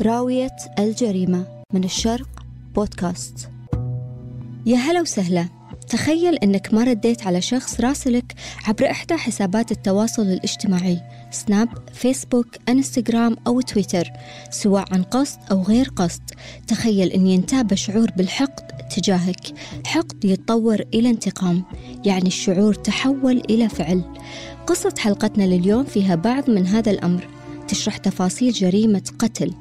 راوية الجريمة من الشرق بودكاست. يا هلا وسهلا. تخيل أنك ما رديت على شخص راسلك عبر إحدى حسابات التواصل الاجتماعي سناب، فيسبوك، إنستغرام أو تويتر سواء عن قصد أو غير قصد. تخيل أن ينتاب شعور بالحقد تجاهك. حقد يتطور إلى انتقام يعني الشعور تحول إلى فعل. قصة حلقتنا لليوم فيها بعض من هذا الأمر. تشرح تفاصيل جريمة قتل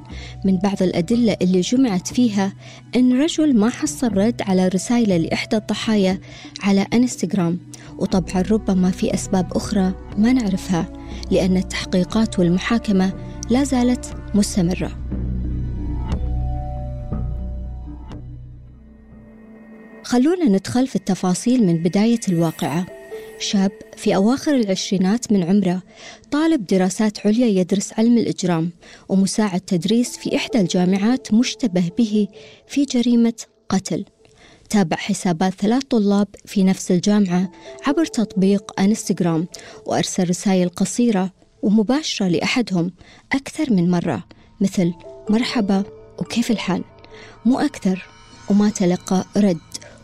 من بعض الأدلة اللي جمعت فيها أن رجل ما حصل رد على رسائله لإحدى الضحايا على أنستغرام. وطبعا ربما في أسباب أخرى ما نعرفها لأن التحقيقات والمحاكمة لا زالت مستمرة. خلونا ندخل في التفاصيل من بداية الواقعة. شاب في أواخر العشرينات من عمره طالب دراسات عليا يدرس علم الإجرام ومساعد تدريس في إحدى الجامعات مشتبه به في جريمة قتل. تابع حسابات ثلاث طلاب في نفس الجامعة عبر تطبيق انستغرام وأرسل رسائل قصيرة ومباشرة لأحدهم أكثر من مرة مثل مرحبا وكيف الحال؟ مو أكثر وما تلقى رد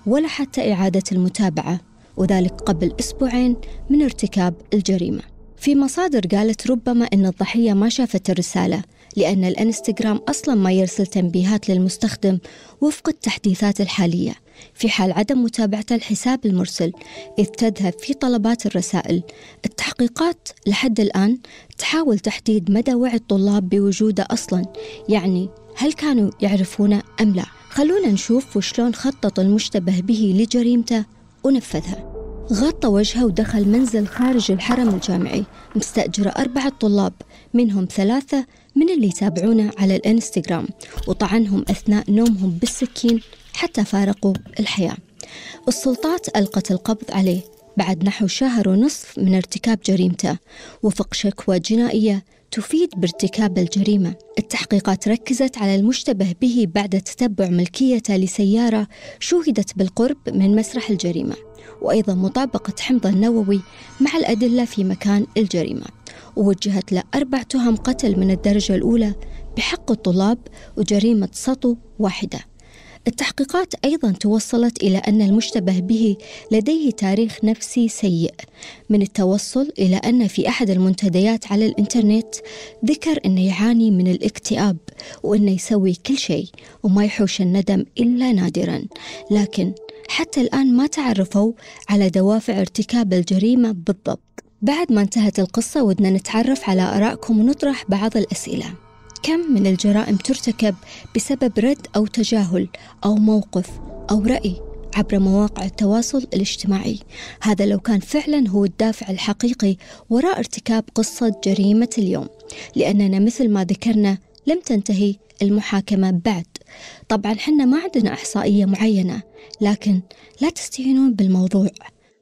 ولا حتى إعادة المتابعة. وذلك قبل أسبوعين من ارتكاب الجريمة. في مصادر قالت ربما أن الضحية ما شافت الرسالة لأن الإنستغرام أصلا ما يرسل تنبيهات للمستخدم وفق التحديثات الحالية في حال عدم متابعة الحساب المرسل إذ تذهب في طلبات الرسائل. التحقيقات لحد الآن تحاول تحديد مدى وعي الطلاب بوجوده أصلا يعني هل كانوا يعرفونه أم لا. خلونا نشوف وشلون خطط المشتبه به لجريمته ونفذها غطى وجهه ودخل منزل خارج الحرم الجامعي. مستأجرة أربعة طلاب منهم ثلاثة من اللي يتابعونه على الإنستغرام. وطعنهم أثناء نومهم بالسكين حتى فارقوا الحياة. السلطات ألقت القبض عليه بعد نحو شهر ونصف من ارتكاب جريمته. وفق شكوى جنائية تفيد بارتكاب الجريمة. التحقيقات ركزت على المشتبه به بعد تتبع ملكيته لسيارة شوهدت بالقرب من مسرح الجريمة وأيضا مطابقة حمض النووي مع الأدلة في مكان الجريمة. ووجهت له أربع تهم قتل من الدرجة الأولى بحق الطلاب وجريمة سطو واحدة. التحقيقات أيضا توصلت إلى أن المشتبه به لديه تاريخ نفسي سيء من التوصل إلى أن في أحد المنتديات على الإنترنت ذكر أنه يعاني من الاكتئاب وأنه يسوي كل شيء وما يحوش الندم إلا نادرا. لكن حتى الآن ما تعرفوا على دوافع ارتكاب الجريمة بالضبط. بعد ما انتهت القصة ودنا نتعرف على آرائكم ونطرح بعض الأسئلة. كم من الجرائم ترتكب بسبب رد أو تجاهل أو موقف أو رأي عبر مواقع التواصل الاجتماعي. هذا لو كان فعلا هو الدافع الحقيقي وراء ارتكاب قصة جريمة اليوم لأننا مثل ما ذكرنا لم تنتهي المحاكمة بعد. طبعا حنا ما عندنا إحصائية معينة لكن لا تستهينون بالموضوع.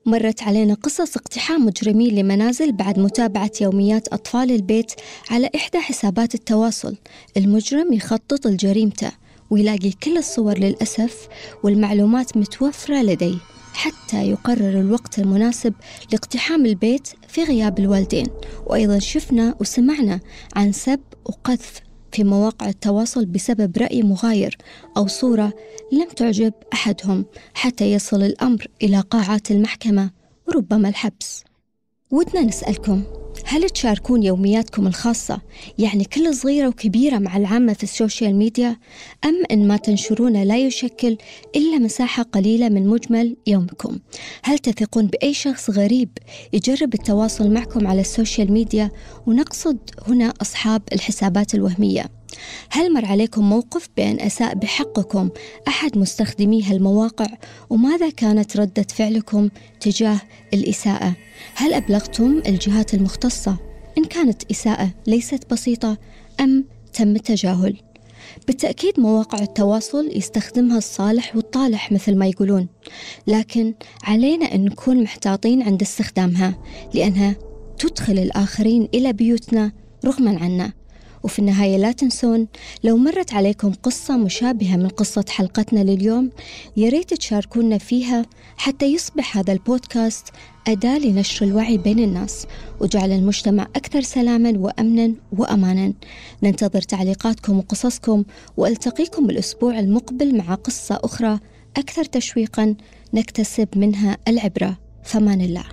مرت علينا قصص اقتحام مجرمين لمنازل بعد متابعة يوميات أطفال البيت على إحدى حسابات التواصل. المجرم يخطط لجريمته ويلاقي كل الصور للأسف والمعلومات متوفرة لديه حتى يقرر الوقت المناسب لاقتحام البيت في غياب الوالدين. وأيضا شفنا وسمعنا عن سب وقذف في مواقع التواصل بسبب رأي مغاير أو صورة لم تعجب أحدهم حتى يصل الأمر إلى قاعات المحكمة وربما الحبس. ودنا نسألكم هل تشاركون يومياتكم الخاصة يعني كل صغيرة وكبيرة مع العامة في السوشيال ميديا أم أن ما تنشرونه لا يشكل إلا مساحة قليلة من مجمل يومكم؟ هل تثقون بأي شخص غريب يجرب التواصل معكم على السوشيال ميديا؟ ونقصد هنا أصحاب الحسابات الوهمية. هل مر عليكم موقف بأن أساء بحقكم أحد مستخدمي هالمواقع وماذا كانت ردة فعلكم تجاه الإساءة؟ هل أبلغتم الجهات المختصة إن كانت إساءة ليست بسيطة أم تم التجاهل؟ بالتأكيد مواقع التواصل يستخدمها الصالح والطالح مثل ما يقولون لكن علينا أن نكون محتاطين عند استخدامها لأنها تدخل الآخرين إلى بيوتنا رغما عنا وفي النهاية لا تنسون لو مرت عليكم قصة مشابهة من قصة حلقتنا لليوم ياريت تشاركونا فيها حتى يصبح هذا البودكاست أداة لنشر الوعي بين الناس وجعل المجتمع أكثر سلاما وأمنا وأمانا. ننتظر تعليقاتكم وقصصكم وألتقيكم الأسبوع المقبل مع قصة أخرى أكثر تشويقا نكتسب منها العبرة. فمان الله.